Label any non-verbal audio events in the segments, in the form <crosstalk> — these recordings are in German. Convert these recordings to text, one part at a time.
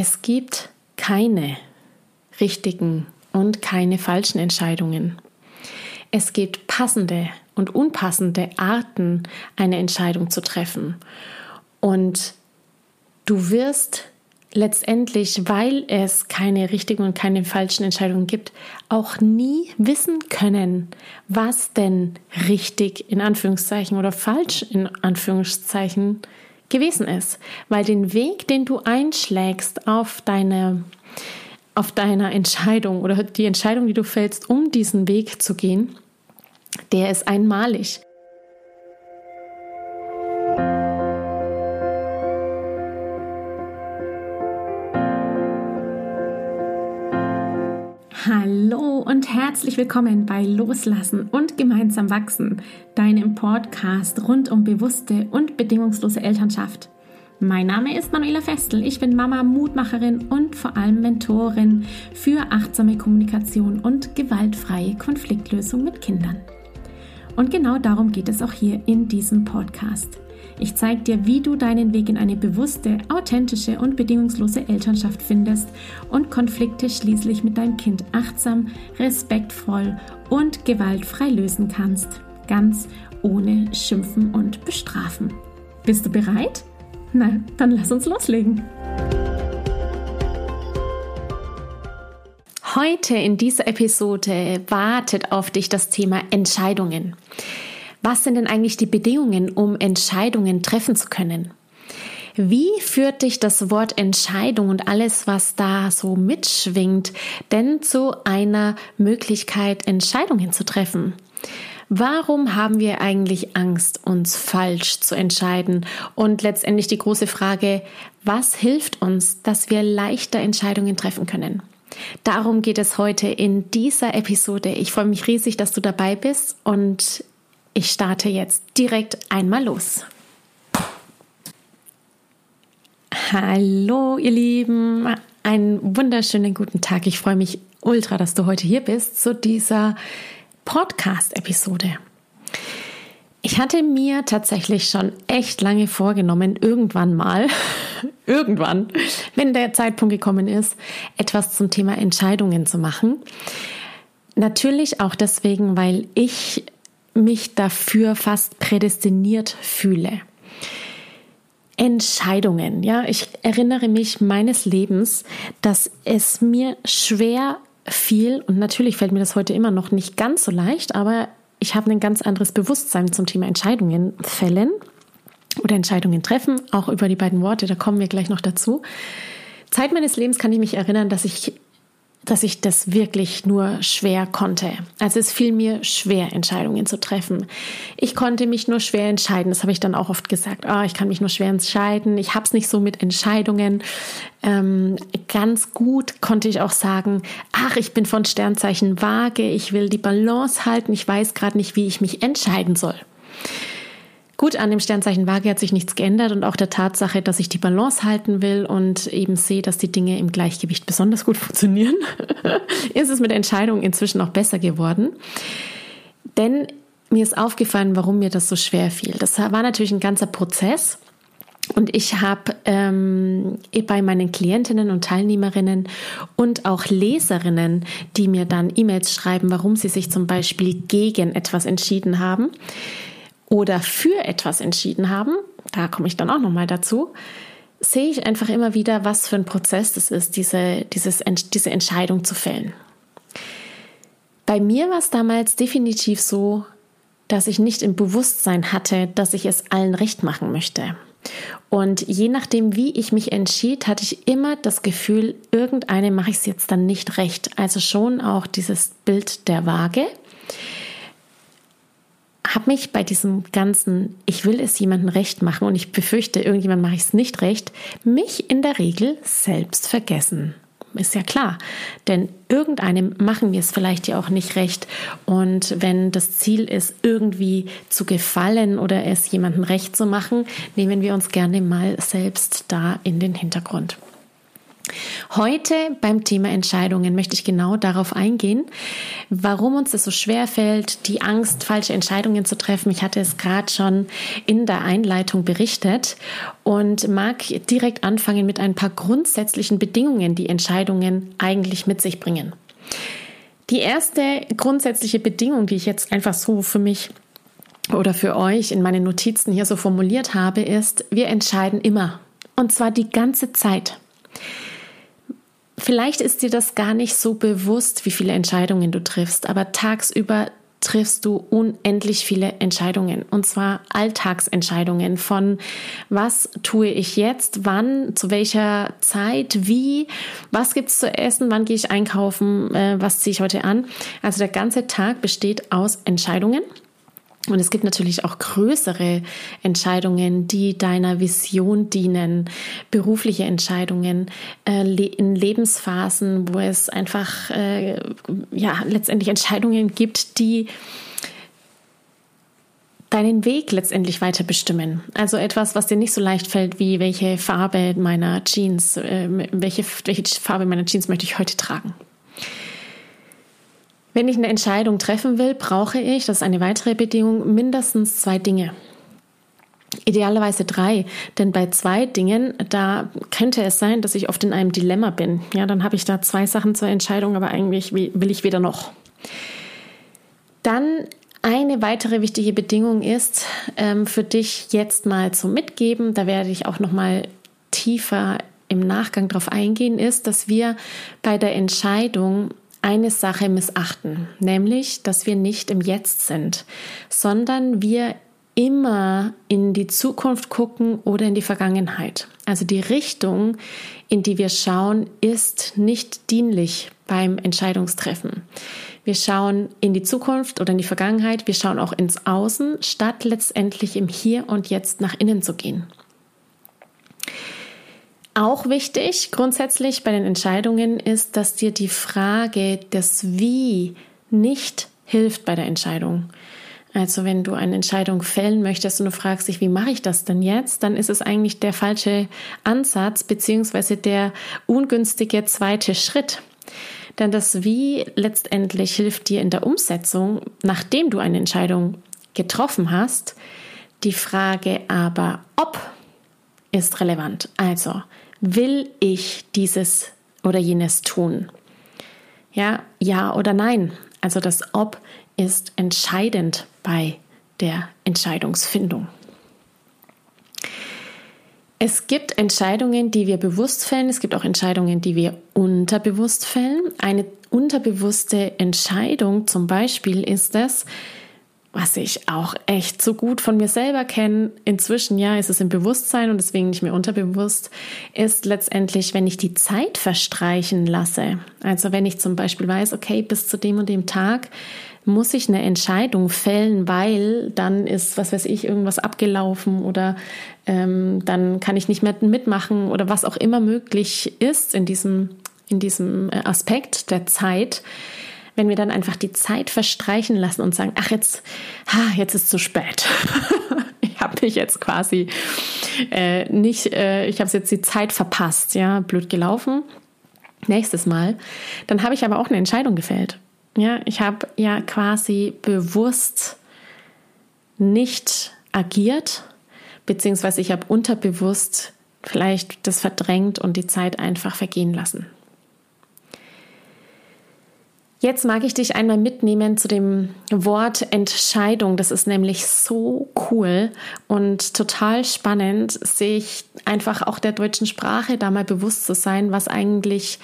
Es gibt keine richtigen und keine falschen Entscheidungen. Es gibt passende und unpassende Arten, eine Entscheidung zu treffen. Und du wirst letztendlich, weil es keine richtigen und keine falschen Entscheidungen gibt, auch nie wissen können, was denn richtig in Anführungszeichen oder falsch in Anführungszeichen gewesen ist. Weil den Weg, den du einschlägst auf deine auf deiner Entscheidung oder die Entscheidung, die du fällst, um diesen Weg zu gehen, der ist einmalig. Herzlich willkommen bei Loslassen und gemeinsam wachsen, deinem Podcast rund um bewusste und bedingungslose Elternschaft. Mein Name ist Manuela Festel. Ich bin Mama, Mutmacherin und vor allem Mentorin für achtsame Kommunikation und gewaltfreie Konfliktlösung mit Kindern. Und genau darum geht es auch hier in diesem Podcast. Ich zeige dir, wie du deinen Weg in eine bewusste, authentische und bedingungslose Elternschaft findest und Konflikte schließlich mit deinem Kind achtsam, respektvoll und gewaltfrei lösen kannst. Ganz ohne Schimpfen und Bestrafen. Bist du bereit? Na, dann lass uns loslegen. Heute in dieser Episode wartet auf dich das Thema Entscheidungen. Was sind denn eigentlich die Bedingungen, um Entscheidungen treffen zu können? Wie führt dich das Wort Entscheidung und alles, was da so mitschwingt, denn zu einer Möglichkeit, Entscheidungen zu treffen? Warum haben wir eigentlich Angst, uns falsch zu entscheiden? Und letztendlich die große Frage, was hilft uns, dass wir leichter Entscheidungen treffen können? Darum geht es heute in dieser Episode. Ich freue mich riesig, dass du dabei bist und ich starte jetzt direkt einmal los. Hallo, ihr Lieben. Einen wunderschönen guten Tag. Ich freue mich ultra, dass du heute hier bist zu dieser Podcast-Episode. Ich hatte mir tatsächlich schon echt lange vorgenommen, irgendwann mal, <laughs> irgendwann, wenn der Zeitpunkt gekommen ist, etwas zum Thema Entscheidungen zu machen. Natürlich auch deswegen, weil ich mich dafür fast prädestiniert fühle. Entscheidungen, ja, ich erinnere mich meines Lebens, dass es mir schwer viel und natürlich fällt mir das heute immer noch nicht ganz so leicht, aber ich habe ein ganz anderes Bewusstsein zum Thema Entscheidungen fällen oder Entscheidungen treffen, auch über die beiden Worte, da kommen wir gleich noch dazu. Zeit meines Lebens kann ich mich erinnern, dass ich dass ich das wirklich nur schwer konnte. Also es fiel mir schwer, Entscheidungen zu treffen. Ich konnte mich nur schwer entscheiden. Das habe ich dann auch oft gesagt. Ah, ich kann mich nur schwer entscheiden. Ich habe es nicht so mit Entscheidungen. Ähm, ganz gut konnte ich auch sagen, ach, ich bin von Sternzeichen vage. Ich will die Balance halten. Ich weiß gerade nicht, wie ich mich entscheiden soll. Gut, an dem Sternzeichen Waage hat sich nichts geändert und auch der Tatsache, dass ich die Balance halten will und eben sehe, dass die Dinge im Gleichgewicht besonders gut <laughs> funktionieren, <laughs> ist es mit Entscheidungen inzwischen auch besser geworden. Denn mir ist aufgefallen, warum mir das so schwer fiel. Das war natürlich ein ganzer Prozess. Und ich habe ähm, bei meinen Klientinnen und Teilnehmerinnen und auch Leserinnen, die mir dann E-Mails schreiben, warum sie sich zum Beispiel gegen etwas entschieden haben, oder für etwas entschieden haben, da komme ich dann auch nochmal dazu, sehe ich einfach immer wieder, was für ein Prozess das ist, diese, dieses, diese Entscheidung zu fällen. Bei mir war es damals definitiv so, dass ich nicht im Bewusstsein hatte, dass ich es allen recht machen möchte. Und je nachdem, wie ich mich entschied, hatte ich immer das Gefühl, irgendeine mache ich es jetzt dann nicht recht. Also schon auch dieses Bild der Waage habe mich bei diesem ganzen, ich will es jemandem recht machen und ich befürchte, irgendjemand mache ich es nicht recht, mich in der Regel selbst vergessen. Ist ja klar, denn irgendeinem machen wir es vielleicht ja auch nicht recht. Und wenn das Ziel ist, irgendwie zu gefallen oder es jemandem recht zu machen, nehmen wir uns gerne mal selbst da in den Hintergrund. Heute beim Thema Entscheidungen möchte ich genau darauf eingehen, warum uns es so schwer fällt, die Angst, falsche Entscheidungen zu treffen. Ich hatte es gerade schon in der Einleitung berichtet und mag direkt anfangen mit ein paar grundsätzlichen Bedingungen, die Entscheidungen eigentlich mit sich bringen. Die erste grundsätzliche Bedingung, die ich jetzt einfach so für mich oder für euch in meinen Notizen hier so formuliert habe, ist, wir entscheiden immer. Und zwar die ganze Zeit. Vielleicht ist dir das gar nicht so bewusst, wie viele Entscheidungen du triffst, aber tagsüber triffst du unendlich viele Entscheidungen und zwar Alltagsentscheidungen von was tue ich jetzt, wann, zu welcher Zeit, wie, was gibt's zu essen, wann gehe ich einkaufen, äh, was ziehe ich heute an. Also der ganze Tag besteht aus Entscheidungen und es gibt natürlich auch größere Entscheidungen, die deiner Vision dienen, berufliche Entscheidungen äh, in Lebensphasen, wo es einfach äh, ja letztendlich Entscheidungen gibt, die deinen Weg letztendlich weiter bestimmen. Also etwas, was dir nicht so leicht fällt, wie welche Farbe meiner Jeans, äh, welche, welche Farbe meiner Jeans möchte ich heute tragen. Wenn ich eine Entscheidung treffen will, brauche ich, das ist eine weitere Bedingung, mindestens zwei Dinge. Idealerweise drei, denn bei zwei Dingen, da könnte es sein, dass ich oft in einem Dilemma bin. Ja, dann habe ich da zwei Sachen zur Entscheidung, aber eigentlich will ich weder noch. Dann eine weitere wichtige Bedingung ist ähm, für dich jetzt mal zum Mitgeben, da werde ich auch noch mal tiefer im Nachgang darauf eingehen, ist, dass wir bei der Entscheidung eine Sache missachten, nämlich, dass wir nicht im Jetzt sind, sondern wir immer in die Zukunft gucken oder in die Vergangenheit. Also die Richtung, in die wir schauen, ist nicht dienlich beim Entscheidungstreffen. Wir schauen in die Zukunft oder in die Vergangenheit, wir schauen auch ins Außen, statt letztendlich im Hier und Jetzt nach innen zu gehen. Auch wichtig grundsätzlich bei den Entscheidungen ist, dass dir die Frage des Wie nicht hilft bei der Entscheidung. Also wenn du eine Entscheidung fällen möchtest und du fragst dich, wie mache ich das denn jetzt, dann ist es eigentlich der falsche Ansatz beziehungsweise der ungünstige zweite Schritt. Denn das Wie letztendlich hilft dir in der Umsetzung, nachdem du eine Entscheidung getroffen hast. Die Frage aber, ob ist relevant. Also, Will ich dieses oder jenes tun? Ja, ja oder nein. Also das Ob ist entscheidend bei der Entscheidungsfindung. Es gibt Entscheidungen, die wir bewusst fällen. Es gibt auch Entscheidungen, die wir unterbewusst fällen. Eine unterbewusste Entscheidung zum Beispiel ist es, was ich auch echt so gut von mir selber kenne, inzwischen ja, ist es im Bewusstsein und deswegen nicht mehr unterbewusst, ist letztendlich, wenn ich die Zeit verstreichen lasse. Also wenn ich zum Beispiel weiß, okay, bis zu dem und dem Tag muss ich eine Entscheidung fällen, weil dann ist, was weiß ich, irgendwas abgelaufen oder ähm, dann kann ich nicht mehr mitmachen oder was auch immer möglich ist in diesem, in diesem äh, Aspekt der Zeit wenn wir dann einfach die Zeit verstreichen lassen und sagen, ach jetzt, ha, jetzt ist zu spät. <laughs> ich habe mich jetzt quasi äh, nicht, äh, ich habe jetzt die Zeit verpasst, ja, blöd gelaufen. Nächstes Mal, dann habe ich aber auch eine Entscheidung gefällt. Ja, ich habe ja quasi bewusst nicht agiert, beziehungsweise ich habe unterbewusst vielleicht das verdrängt und die Zeit einfach vergehen lassen. Jetzt mag ich dich einmal mitnehmen zu dem Wort Entscheidung. Das ist nämlich so cool und total spannend, sich einfach auch der deutschen Sprache da mal bewusst zu sein, was eigentlich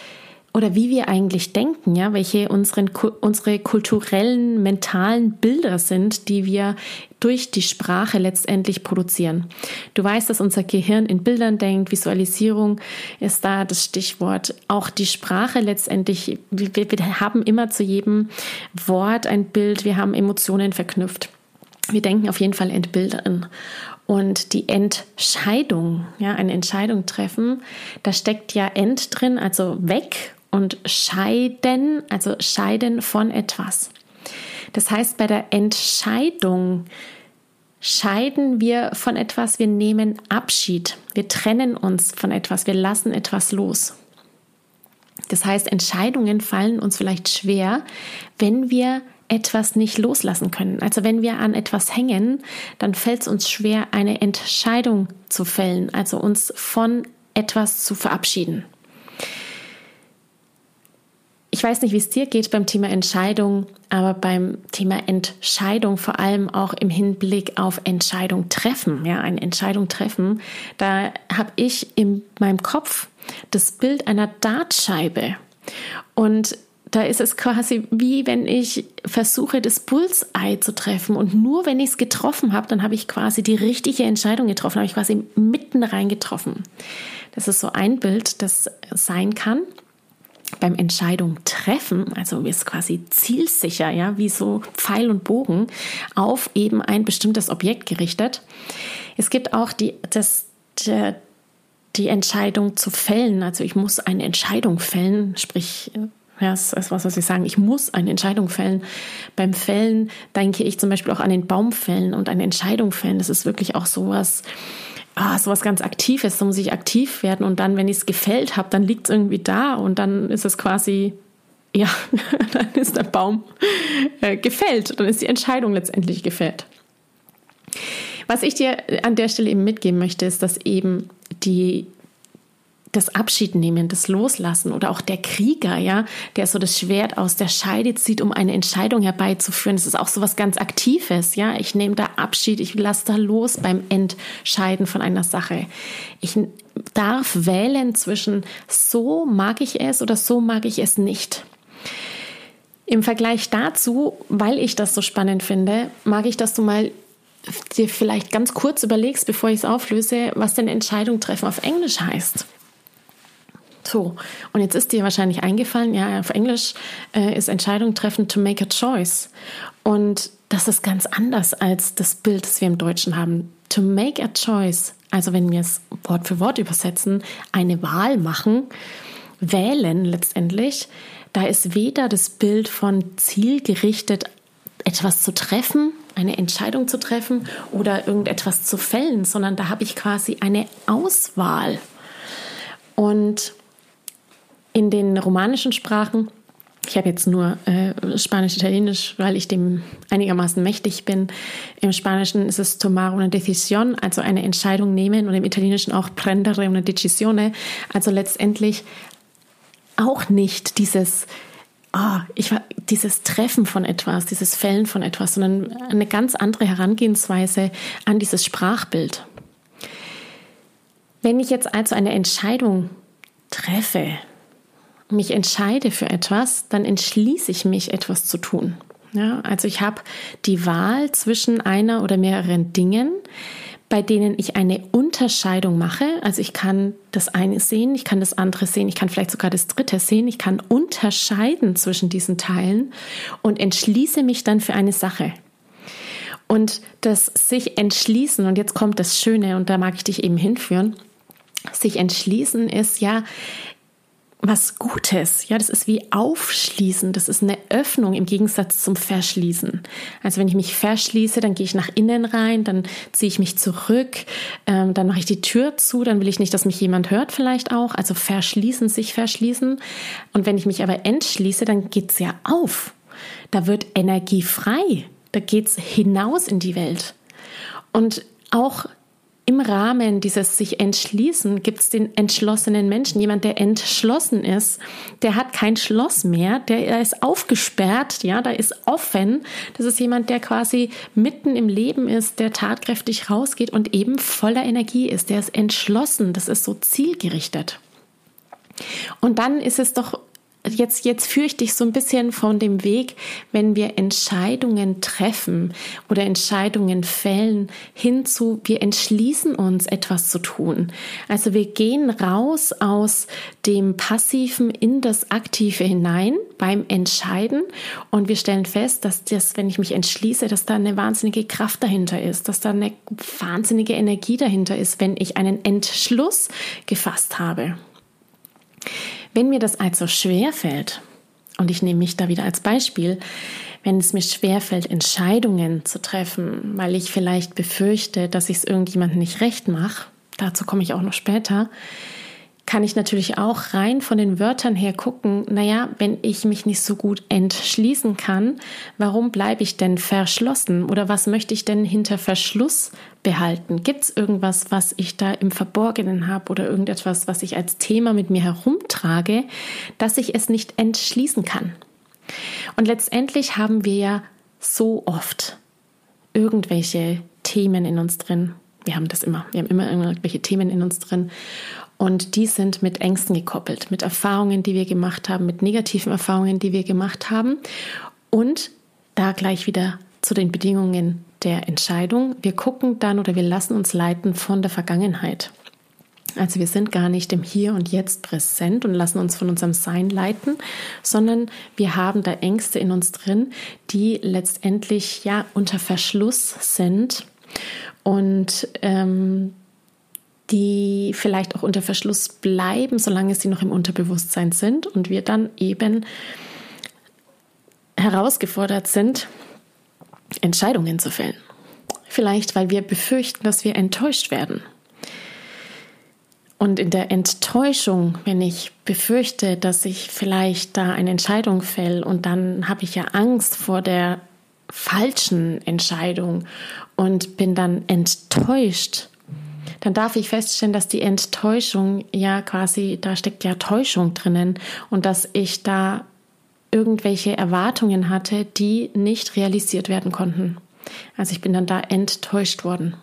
oder wie wir eigentlich denken, ja, welche unseren, unsere kulturellen, mentalen Bilder sind, die wir durch die Sprache letztendlich produzieren. Du weißt, dass unser Gehirn in Bildern denkt, Visualisierung ist da das Stichwort. Auch die Sprache letztendlich, wir, wir haben immer zu jedem Wort ein Bild, wir haben Emotionen verknüpft. Wir denken auf jeden Fall in Bildern. Und die Entscheidung, ja, eine Entscheidung treffen, da steckt ja End drin, also weg und scheiden, also scheiden von etwas. Das heißt, bei der Entscheidung scheiden wir von etwas, wir nehmen Abschied, wir trennen uns von etwas, wir lassen etwas los. Das heißt, Entscheidungen fallen uns vielleicht schwer, wenn wir etwas nicht loslassen können. Also wenn wir an etwas hängen, dann fällt es uns schwer, eine Entscheidung zu fällen, also uns von etwas zu verabschieden. Ich weiß nicht, wie es dir geht beim Thema Entscheidung, aber beim Thema Entscheidung, vor allem auch im Hinblick auf Entscheidung treffen, ja, eine Entscheidung treffen, da habe ich in meinem Kopf das Bild einer Dartscheibe. Und da ist es quasi wie wenn ich versuche, das Bullseye zu treffen. Und nur wenn ich es getroffen habe, dann habe ich quasi die richtige Entscheidung getroffen, habe ich quasi mitten rein getroffen. Das ist so ein Bild, das sein kann beim Entscheidung treffen, also ist quasi zielsicher, ja, wie so Pfeil und Bogen auf eben ein bestimmtes Objekt gerichtet. Es gibt auch die, das, der, die Entscheidung zu fällen. Also ich muss eine Entscheidung fällen, sprich ja, das ist was, was ich sagen. Ich muss eine Entscheidung fällen. Beim Fällen denke ich zum Beispiel auch an den Baum fällen und eine Entscheidung fällen. Das ist wirklich auch sowas, ah, sowas ganz Aktives. Da muss ich aktiv werden und dann, wenn ich es gefällt habe, dann liegt es irgendwie da und dann ist es quasi, ja, <laughs> dann ist der Baum äh, gefällt. Dann ist die Entscheidung letztendlich gefällt. Was ich dir an der Stelle eben mitgeben möchte, ist, dass eben die das Abschiednehmen, das Loslassen oder auch der Krieger, ja, der so das Schwert aus der Scheide zieht, um eine Entscheidung herbeizuführen. Das ist auch so was ganz Aktives, ja. Ich nehme da Abschied, ich lasse da los beim Entscheiden von einer Sache. Ich darf wählen zwischen so mag ich es oder so mag ich es nicht. Im Vergleich dazu, weil ich das so spannend finde, mag ich, dass du mal dir vielleicht ganz kurz überlegst, bevor ich es auflöse, was denn Entscheidung treffen auf Englisch heißt. So, und jetzt ist dir wahrscheinlich eingefallen, ja, auf Englisch äh, ist Entscheidung treffen to make a choice. Und das ist ganz anders als das Bild, das wir im Deutschen haben. To make a choice, also wenn wir es Wort für Wort übersetzen, eine Wahl machen, wählen letztendlich, da ist weder das Bild von zielgerichtet etwas zu treffen, eine Entscheidung zu treffen oder irgendetwas zu fällen, sondern da habe ich quasi eine Auswahl. Und in den romanischen Sprachen, ich habe jetzt nur äh, Spanisch, Italienisch, weil ich dem einigermaßen mächtig bin. Im Spanischen ist es tomar una decisión, also eine Entscheidung nehmen und im Italienischen auch prendere una decisione, also letztendlich auch nicht dieses oh, ich dieses Treffen von etwas, dieses Fällen von etwas, sondern eine ganz andere Herangehensweise an dieses Sprachbild. Wenn ich jetzt also eine Entscheidung treffe, mich entscheide für etwas, dann entschließe ich mich, etwas zu tun. Ja, also ich habe die Wahl zwischen einer oder mehreren Dingen, bei denen ich eine Unterscheidung mache. Also ich kann das eine sehen, ich kann das andere sehen, ich kann vielleicht sogar das dritte sehen. Ich kann unterscheiden zwischen diesen Teilen und entschließe mich dann für eine Sache. Und das sich entschließen, und jetzt kommt das Schöne, und da mag ich dich eben hinführen, sich entschließen ist ja, was Gutes. Ja, das ist wie aufschließen. Das ist eine Öffnung im Gegensatz zum Verschließen. Also wenn ich mich verschließe, dann gehe ich nach innen rein, dann ziehe ich mich zurück, ähm, dann mache ich die Tür zu, dann will ich nicht, dass mich jemand hört vielleicht auch. Also verschließen, sich verschließen. Und wenn ich mich aber entschließe, dann geht's ja auf. Da wird Energie frei. Da geht's hinaus in die Welt. Und auch im Rahmen dieses sich entschließen gibt es den entschlossenen Menschen. Jemand, der entschlossen ist, der hat kein Schloss mehr, der ist aufgesperrt, ja, da ist offen. Das ist jemand, der quasi mitten im Leben ist, der tatkräftig rausgeht und eben voller Energie ist. Der ist entschlossen, das ist so zielgerichtet. Und dann ist es doch jetzt, jetzt führe ich dich so ein bisschen von dem Weg, wenn wir Entscheidungen treffen oder Entscheidungen fällen, hinzu, wir entschließen uns, etwas zu tun. Also wir gehen raus aus dem Passiven in das Aktive hinein beim Entscheiden und wir stellen fest, dass das, wenn ich mich entschließe, dass da eine wahnsinnige Kraft dahinter ist, dass da eine wahnsinnige Energie dahinter ist, wenn ich einen Entschluss gefasst habe. Wenn mir das also schwer fällt, und ich nehme mich da wieder als Beispiel, wenn es mir schwer fällt, Entscheidungen zu treffen, weil ich vielleicht befürchte, dass ich es irgendjemandem nicht recht mache, dazu komme ich auch noch später, kann ich natürlich auch rein von den Wörtern her gucken, naja, wenn ich mich nicht so gut entschließen kann, warum bleibe ich denn verschlossen oder was möchte ich denn hinter Verschluss behalten? Gibt es irgendwas, was ich da im Verborgenen habe oder irgendetwas, was ich als Thema mit mir herumtrage, dass ich es nicht entschließen kann? Und letztendlich haben wir ja so oft irgendwelche Themen in uns drin. Wir haben das immer. Wir haben immer irgendwelche Themen in uns drin. Und die sind mit Ängsten gekoppelt, mit Erfahrungen, die wir gemacht haben, mit negativen Erfahrungen, die wir gemacht haben. Und da gleich wieder zu den Bedingungen der Entscheidung. Wir gucken dann oder wir lassen uns leiten von der Vergangenheit. Also wir sind gar nicht im Hier und Jetzt präsent und lassen uns von unserem Sein leiten, sondern wir haben da Ängste in uns drin, die letztendlich ja unter Verschluss sind und ähm, die vielleicht auch unter Verschluss bleiben, solange sie noch im Unterbewusstsein sind und wir dann eben herausgefordert sind, Entscheidungen zu fällen. Vielleicht, weil wir befürchten, dass wir enttäuscht werden. Und in der Enttäuschung, wenn ich befürchte, dass ich vielleicht da eine Entscheidung fäll und dann habe ich ja Angst vor der falschen Entscheidung und bin dann enttäuscht, dann darf ich feststellen, dass die Enttäuschung ja quasi, da steckt ja Täuschung drinnen und dass ich da irgendwelche Erwartungen hatte, die nicht realisiert werden konnten. Also ich bin dann da enttäuscht worden.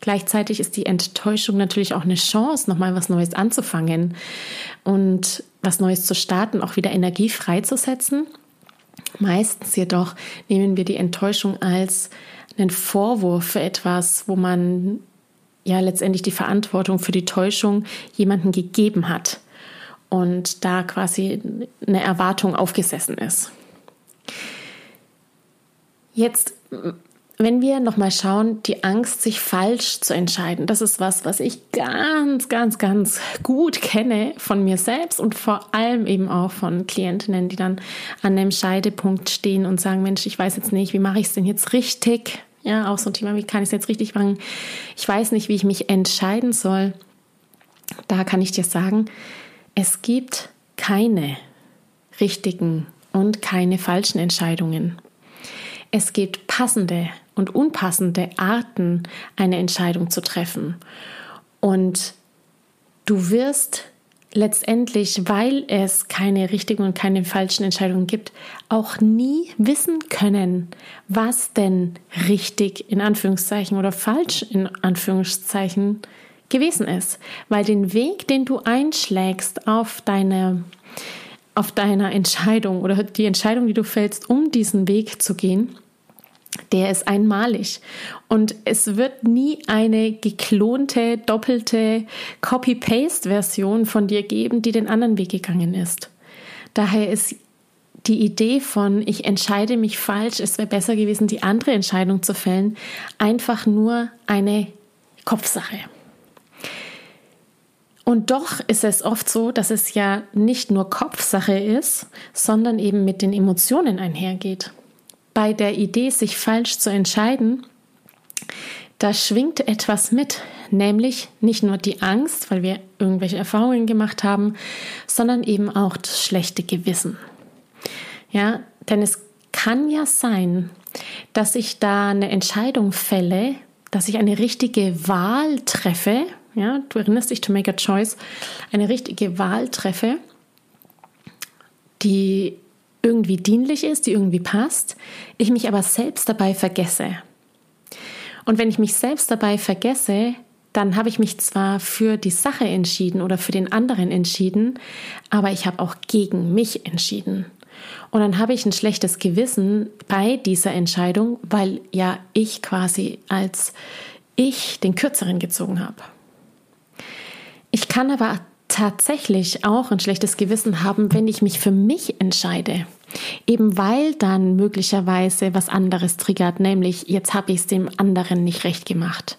Gleichzeitig ist die Enttäuschung natürlich auch eine Chance, nochmal was Neues anzufangen und was Neues zu starten, auch wieder Energie freizusetzen. Meistens jedoch nehmen wir die Enttäuschung als einen Vorwurf für etwas, wo man ja letztendlich die Verantwortung für die Täuschung jemanden gegeben hat und da quasi eine Erwartung aufgesessen ist. Jetzt, wenn wir nochmal schauen, die Angst, sich falsch zu entscheiden, das ist was, was ich ganz, ganz, ganz gut kenne von mir selbst und vor allem eben auch von Klientinnen, die dann an einem Scheidepunkt stehen und sagen, Mensch, ich weiß jetzt nicht, wie mache ich es denn jetzt richtig? Ja, auch so ein Thema, wie kann ich es jetzt richtig machen? Ich weiß nicht, wie ich mich entscheiden soll. Da kann ich dir sagen, es gibt keine richtigen und keine falschen Entscheidungen. Es gibt passende und unpassende Arten, eine Entscheidung zu treffen. Und du wirst letztendlich, weil es keine richtigen und keine falschen Entscheidungen gibt, auch nie wissen können, was denn richtig in Anführungszeichen oder falsch in Anführungszeichen gewesen ist. Weil den Weg, den du einschlägst auf deine auf deiner Entscheidung oder die Entscheidung, die du fällst, um diesen Weg zu gehen, der ist einmalig. Und es wird nie eine geklonte, doppelte Copy-Paste-Version von dir geben, die den anderen Weg gegangen ist. Daher ist die Idee von, ich entscheide mich falsch, es wäre besser gewesen, die andere Entscheidung zu fällen, einfach nur eine Kopfsache. Und doch ist es oft so, dass es ja nicht nur Kopfsache ist, sondern eben mit den Emotionen einhergeht bei der Idee, sich falsch zu entscheiden, da schwingt etwas mit, nämlich nicht nur die Angst, weil wir irgendwelche Erfahrungen gemacht haben, sondern eben auch das schlechte Gewissen. Ja, denn es kann ja sein, dass ich da eine Entscheidung fälle, dass ich eine richtige Wahl treffe. Ja, du erinnerst dich to make a choice, eine richtige Wahl treffe, die irgendwie dienlich ist, die irgendwie passt, ich mich aber selbst dabei vergesse. Und wenn ich mich selbst dabei vergesse, dann habe ich mich zwar für die Sache entschieden oder für den anderen entschieden, aber ich habe auch gegen mich entschieden. Und dann habe ich ein schlechtes Gewissen bei dieser Entscheidung, weil ja ich quasi als ich den kürzeren gezogen habe. Ich kann aber tatsächlich auch ein schlechtes Gewissen haben, wenn ich mich für mich entscheide. Eben weil dann möglicherweise was anderes triggert, nämlich jetzt habe ich es dem anderen nicht recht gemacht.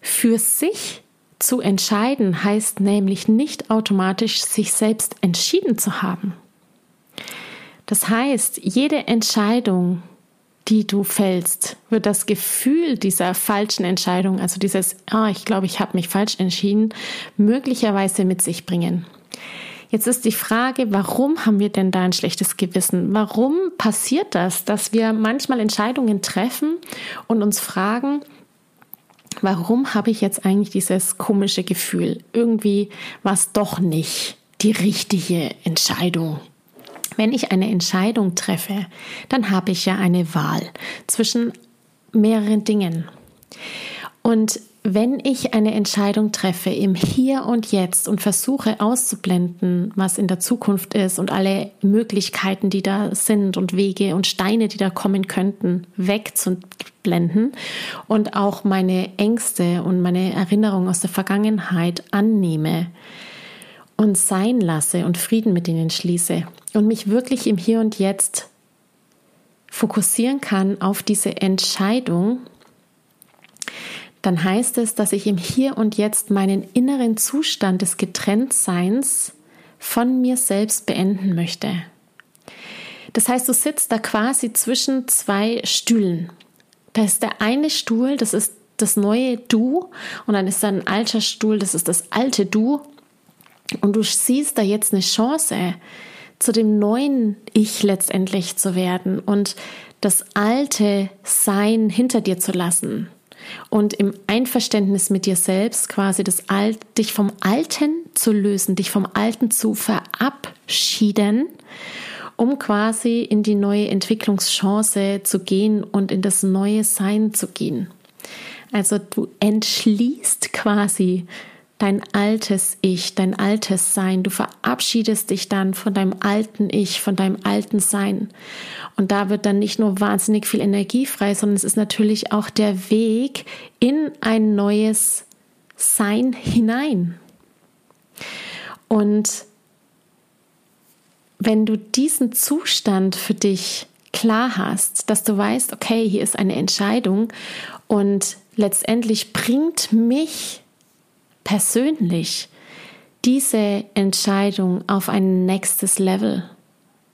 Für sich zu entscheiden heißt nämlich nicht automatisch, sich selbst entschieden zu haben. Das heißt, jede Entscheidung, die du fällst, wird das Gefühl dieser falschen Entscheidung, also dieses, ah, ich glaube, ich habe mich falsch entschieden, möglicherweise mit sich bringen. Jetzt ist die Frage, warum haben wir denn da ein schlechtes Gewissen? Warum passiert das, dass wir manchmal Entscheidungen treffen und uns fragen, warum habe ich jetzt eigentlich dieses komische Gefühl? Irgendwie war es doch nicht die richtige Entscheidung. Wenn ich eine Entscheidung treffe, dann habe ich ja eine Wahl zwischen mehreren Dingen. Und wenn ich eine Entscheidung treffe im Hier und Jetzt und versuche auszublenden, was in der Zukunft ist und alle Möglichkeiten, die da sind und Wege und Steine, die da kommen könnten, wegzublenden und auch meine Ängste und meine Erinnerungen aus der Vergangenheit annehme und sein lasse und Frieden mit ihnen schließe und mich wirklich im Hier und Jetzt fokussieren kann auf diese Entscheidung, dann heißt es, dass ich im Hier und Jetzt meinen inneren Zustand des Getrenntseins von mir selbst beenden möchte. Das heißt, du sitzt da quasi zwischen zwei Stühlen. Da ist der eine Stuhl, das ist das neue Du, und dann ist da ein alter Stuhl, das ist das alte Du. Und du siehst da jetzt eine Chance, zu dem neuen Ich letztendlich zu werden und das alte Sein hinter dir zu lassen und im Einverständnis mit dir selbst quasi das Alt, dich vom Alten zu lösen, dich vom Alten zu verabschieden, um quasi in die neue Entwicklungschance zu gehen und in das neue Sein zu gehen. Also du entschließt quasi dein altes Ich, dein altes Sein. Du verabschiedest dich dann von deinem alten Ich, von deinem alten Sein. Und da wird dann nicht nur wahnsinnig viel Energie frei, sondern es ist natürlich auch der Weg in ein neues Sein hinein. Und wenn du diesen Zustand für dich klar hast, dass du weißt, okay, hier ist eine Entscheidung und letztendlich bringt mich persönlich diese Entscheidung auf ein nächstes Level.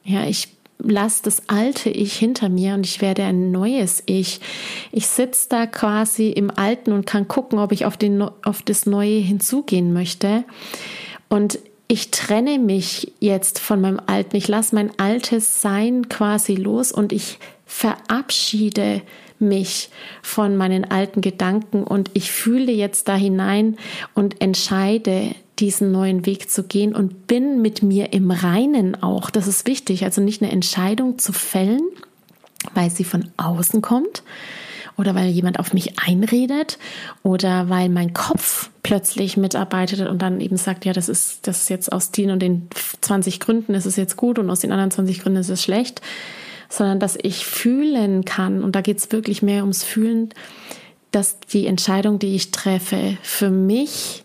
Ja, ich lasse das alte Ich hinter mir und ich werde ein neues Ich. Ich sitze da quasi im Alten und kann gucken, ob ich auf, den, auf das Neue hinzugehen möchte. Und ich trenne mich jetzt von meinem Alten. Ich lasse mein altes Sein quasi los und ich verabschiede mich von meinen alten Gedanken und ich fühle jetzt da hinein und entscheide, diesen neuen Weg zu gehen und bin mit mir im Reinen auch. Das ist wichtig. Also nicht eine Entscheidung zu fällen, weil sie von außen kommt oder weil jemand auf mich einredet oder weil mein Kopf plötzlich mitarbeitet und dann eben sagt, ja, das ist, das ist jetzt aus den und den 20 Gründen ist es jetzt gut und aus den anderen 20 Gründen ist es schlecht sondern dass ich fühlen kann, und da geht es wirklich mehr ums Fühlen, dass die Entscheidung, die ich treffe, für mich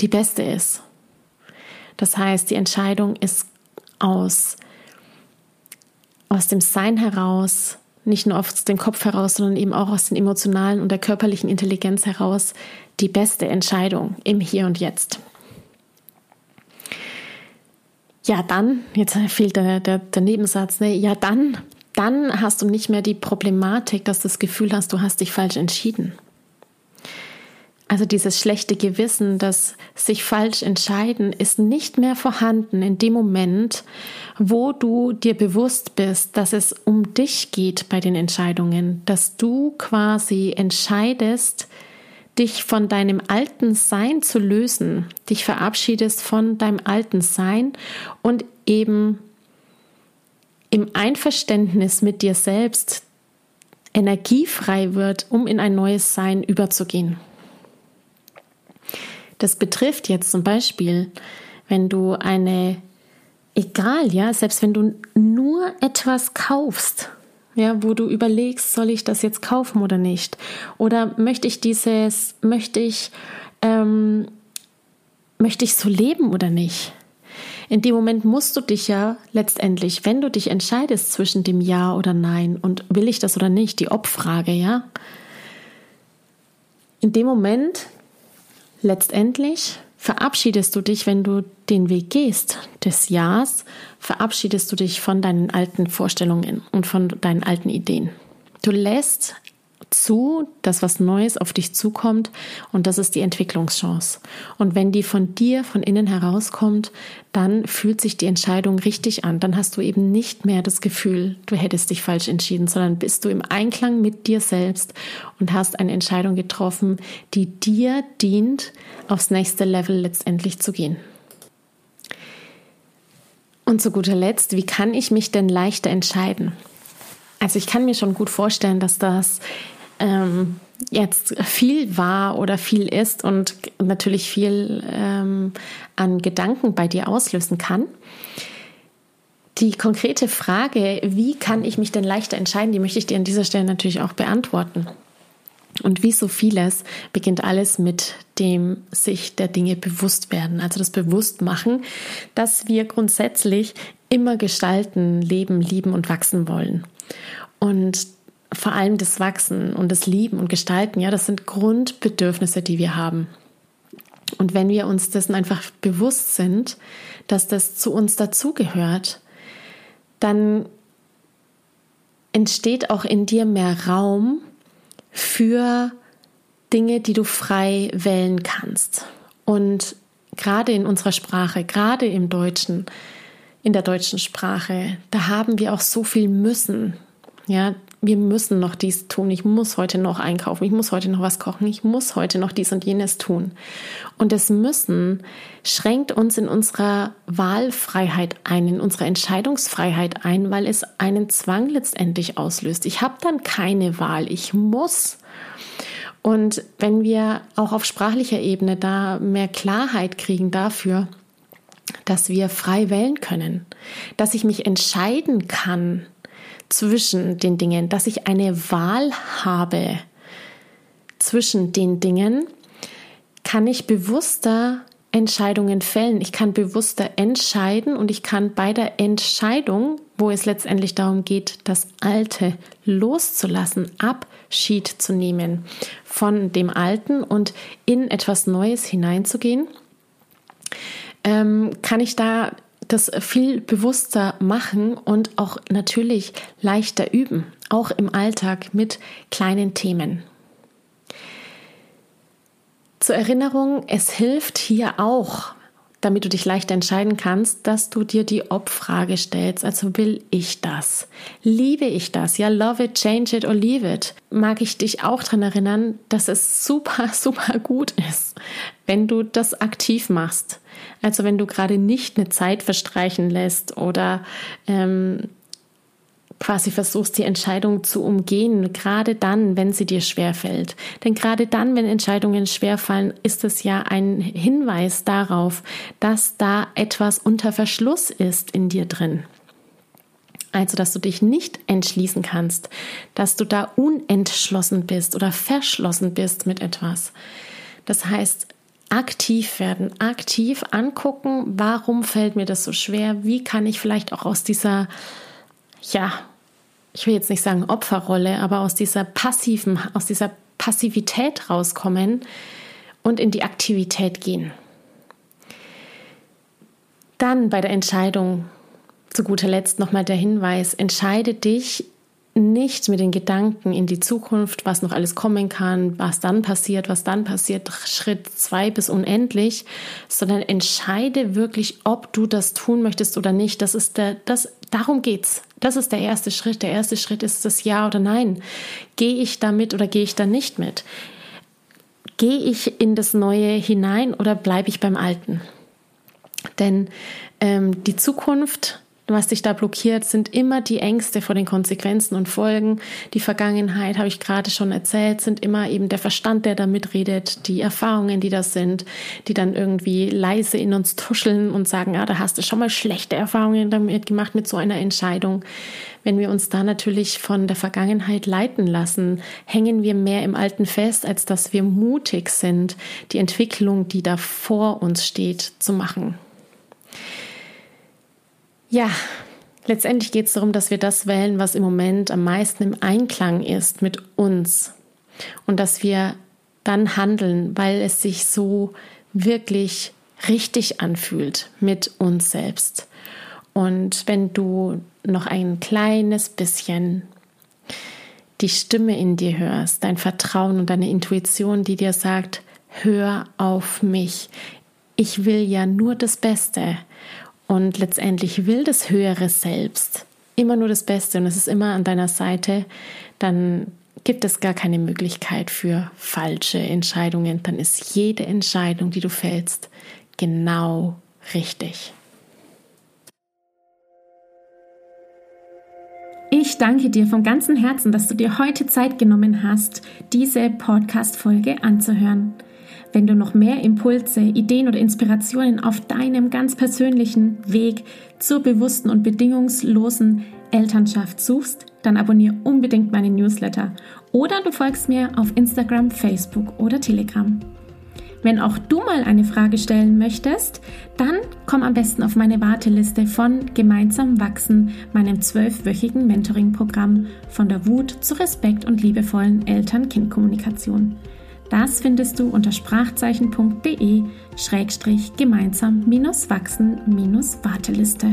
die beste ist. Das heißt, die Entscheidung ist aus, aus dem Sein heraus, nicht nur aus dem Kopf heraus, sondern eben auch aus den emotionalen und der körperlichen Intelligenz heraus die beste Entscheidung im Hier und Jetzt ja dann, jetzt fehlt der, der, der Nebensatz, ne? ja dann, dann hast du nicht mehr die Problematik, dass du das Gefühl hast, du hast dich falsch entschieden. Also dieses schlechte Gewissen, das sich falsch entscheiden, ist nicht mehr vorhanden in dem Moment, wo du dir bewusst bist, dass es um dich geht bei den Entscheidungen, dass du quasi entscheidest, dich von deinem alten Sein zu lösen, dich verabschiedest von deinem alten Sein und eben im Einverständnis mit dir selbst energiefrei wird, um in ein neues Sein überzugehen. Das betrifft jetzt zum Beispiel, wenn du eine, egal, ja, selbst wenn du nur etwas kaufst, ja, wo du überlegst, soll ich das jetzt kaufen oder nicht? Oder möchte ich dieses, möchte ich, ähm, möchte ich so leben oder nicht? In dem Moment musst du dich ja letztendlich, wenn du dich entscheidest zwischen dem Ja oder Nein und will ich das oder nicht, die Obfrage, ja? In dem Moment letztendlich verabschiedest du dich, wenn du den Weg gehst des Ja's, verabschiedest du dich von deinen alten Vorstellungen und von deinen alten Ideen. Du lässt zu, dass was Neues auf dich zukommt und das ist die Entwicklungschance. Und wenn die von dir von innen herauskommt, dann fühlt sich die Entscheidung richtig an. Dann hast du eben nicht mehr das Gefühl, du hättest dich falsch entschieden, sondern bist du im Einklang mit dir selbst und hast eine Entscheidung getroffen, die dir dient, aufs nächste Level letztendlich zu gehen. Und zu guter Letzt, wie kann ich mich denn leichter entscheiden? Also ich kann mir schon gut vorstellen, dass das ähm, jetzt viel war oder viel ist und natürlich viel ähm, an Gedanken bei dir auslösen kann. Die konkrete Frage, wie kann ich mich denn leichter entscheiden, die möchte ich dir an dieser Stelle natürlich auch beantworten. Und wie so vieles beginnt alles mit dem sich der Dinge bewusst werden, also das Bewusstmachen, dass wir grundsätzlich immer gestalten, leben, lieben und wachsen wollen. Und vor allem das Wachsen und das Lieben und Gestalten, ja, das sind Grundbedürfnisse, die wir haben. Und wenn wir uns dessen einfach bewusst sind, dass das zu uns dazugehört, dann entsteht auch in dir mehr Raum für Dinge, die du frei wählen kannst. Und gerade in unserer Sprache, gerade im Deutschen, in der deutschen Sprache, da haben wir auch so viel müssen. Ja, wir müssen noch dies tun, ich muss heute noch einkaufen, ich muss heute noch was kochen, ich muss heute noch dies und jenes tun. Und das Müssen schränkt uns in unserer Wahlfreiheit ein, in unserer Entscheidungsfreiheit ein, weil es einen Zwang letztendlich auslöst. Ich habe dann keine Wahl, ich muss. Und wenn wir auch auf sprachlicher Ebene da mehr Klarheit kriegen dafür, dass wir frei wählen können, dass ich mich entscheiden kann, zwischen den Dingen, dass ich eine Wahl habe zwischen den Dingen, kann ich bewusster Entscheidungen fällen. Ich kann bewusster entscheiden und ich kann bei der Entscheidung, wo es letztendlich darum geht, das Alte loszulassen, Abschied zu nehmen von dem Alten und in etwas Neues hineinzugehen, ähm, kann ich da das viel bewusster machen und auch natürlich leichter üben, auch im Alltag mit kleinen Themen. Zur Erinnerung, es hilft hier auch, damit du dich leichter entscheiden kannst, dass du dir die Ob-Frage stellst. Also will ich das? Liebe ich das? Ja, love it, change it or leave it. Mag ich dich auch daran erinnern, dass es super, <laughs> super gut ist, wenn du das aktiv machst. Also wenn du gerade nicht eine Zeit verstreichen lässt oder ähm, quasi versuchst, die Entscheidung zu umgehen, gerade dann, wenn sie dir schwerfällt. Denn gerade dann, wenn Entscheidungen schwerfallen, ist es ja ein Hinweis darauf, dass da etwas unter Verschluss ist in dir drin. Also, dass du dich nicht entschließen kannst, dass du da unentschlossen bist oder verschlossen bist mit etwas. Das heißt, aktiv werden, aktiv angucken, warum fällt mir das so schwer, wie kann ich vielleicht auch aus dieser, ja, ich will jetzt nicht sagen Opferrolle, aber aus dieser passiven, aus dieser Passivität rauskommen und in die Aktivität gehen. Dann bei der Entscheidung zu guter Letzt nochmal der Hinweis, entscheide dich nicht mit den Gedanken in die Zukunft, was noch alles kommen kann, was dann passiert, was dann passiert, Schritt zwei bis unendlich, sondern entscheide wirklich, ob du das tun möchtest oder nicht. Das ist der, das, darum geht's. Das ist der erste Schritt. Der erste Schritt ist das Ja oder Nein. Gehe ich damit oder gehe ich da nicht mit? Gehe ich in das Neue hinein oder bleibe ich beim Alten? Denn ähm, die Zukunft was dich da blockiert, sind immer die Ängste vor den Konsequenzen und Folgen. Die Vergangenheit, habe ich gerade schon erzählt, sind immer eben der Verstand, der da mitredet, die Erfahrungen, die das sind, die dann irgendwie leise in uns tuscheln und sagen, ja, da hast du schon mal schlechte Erfahrungen damit gemacht mit so einer Entscheidung. Wenn wir uns da natürlich von der Vergangenheit leiten lassen, hängen wir mehr im Alten fest, als dass wir mutig sind, die Entwicklung, die da vor uns steht, zu machen. Ja, letztendlich geht es darum, dass wir das wählen, was im Moment am meisten im Einklang ist mit uns. Und dass wir dann handeln, weil es sich so wirklich richtig anfühlt mit uns selbst. Und wenn du noch ein kleines bisschen die Stimme in dir hörst, dein Vertrauen und deine Intuition, die dir sagt, hör auf mich. Ich will ja nur das Beste. Und letztendlich will das höhere Selbst immer nur das Beste und es ist immer an deiner Seite, dann gibt es gar keine Möglichkeit für falsche Entscheidungen. Dann ist jede Entscheidung, die du fällst, genau richtig. Ich danke dir von ganzem Herzen, dass du dir heute Zeit genommen hast, diese Podcast-Folge anzuhören. Wenn du noch mehr Impulse, Ideen oder Inspirationen auf deinem ganz persönlichen Weg zur bewussten und bedingungslosen Elternschaft suchst, dann abonniere unbedingt meinen Newsletter oder du folgst mir auf Instagram, Facebook oder Telegram. Wenn auch du mal eine Frage stellen möchtest, dann komm am besten auf meine Warteliste von Gemeinsam wachsen, meinem zwölfwöchigen Mentoring-Programm von der Wut zu Respekt und liebevollen Eltern-Kind-Kommunikation. Das findest du unter sprachzeichen.de gemeinsam-wachsen-warteliste.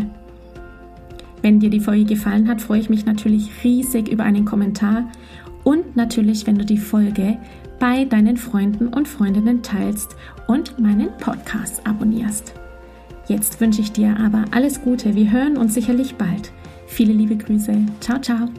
Wenn dir die Folge gefallen hat, freue ich mich natürlich riesig über einen Kommentar und natürlich, wenn du die Folge bei deinen Freunden und Freundinnen teilst und meinen Podcast abonnierst. Jetzt wünsche ich dir aber alles Gute. Wir hören uns sicherlich bald. Viele liebe Grüße. Ciao, ciao.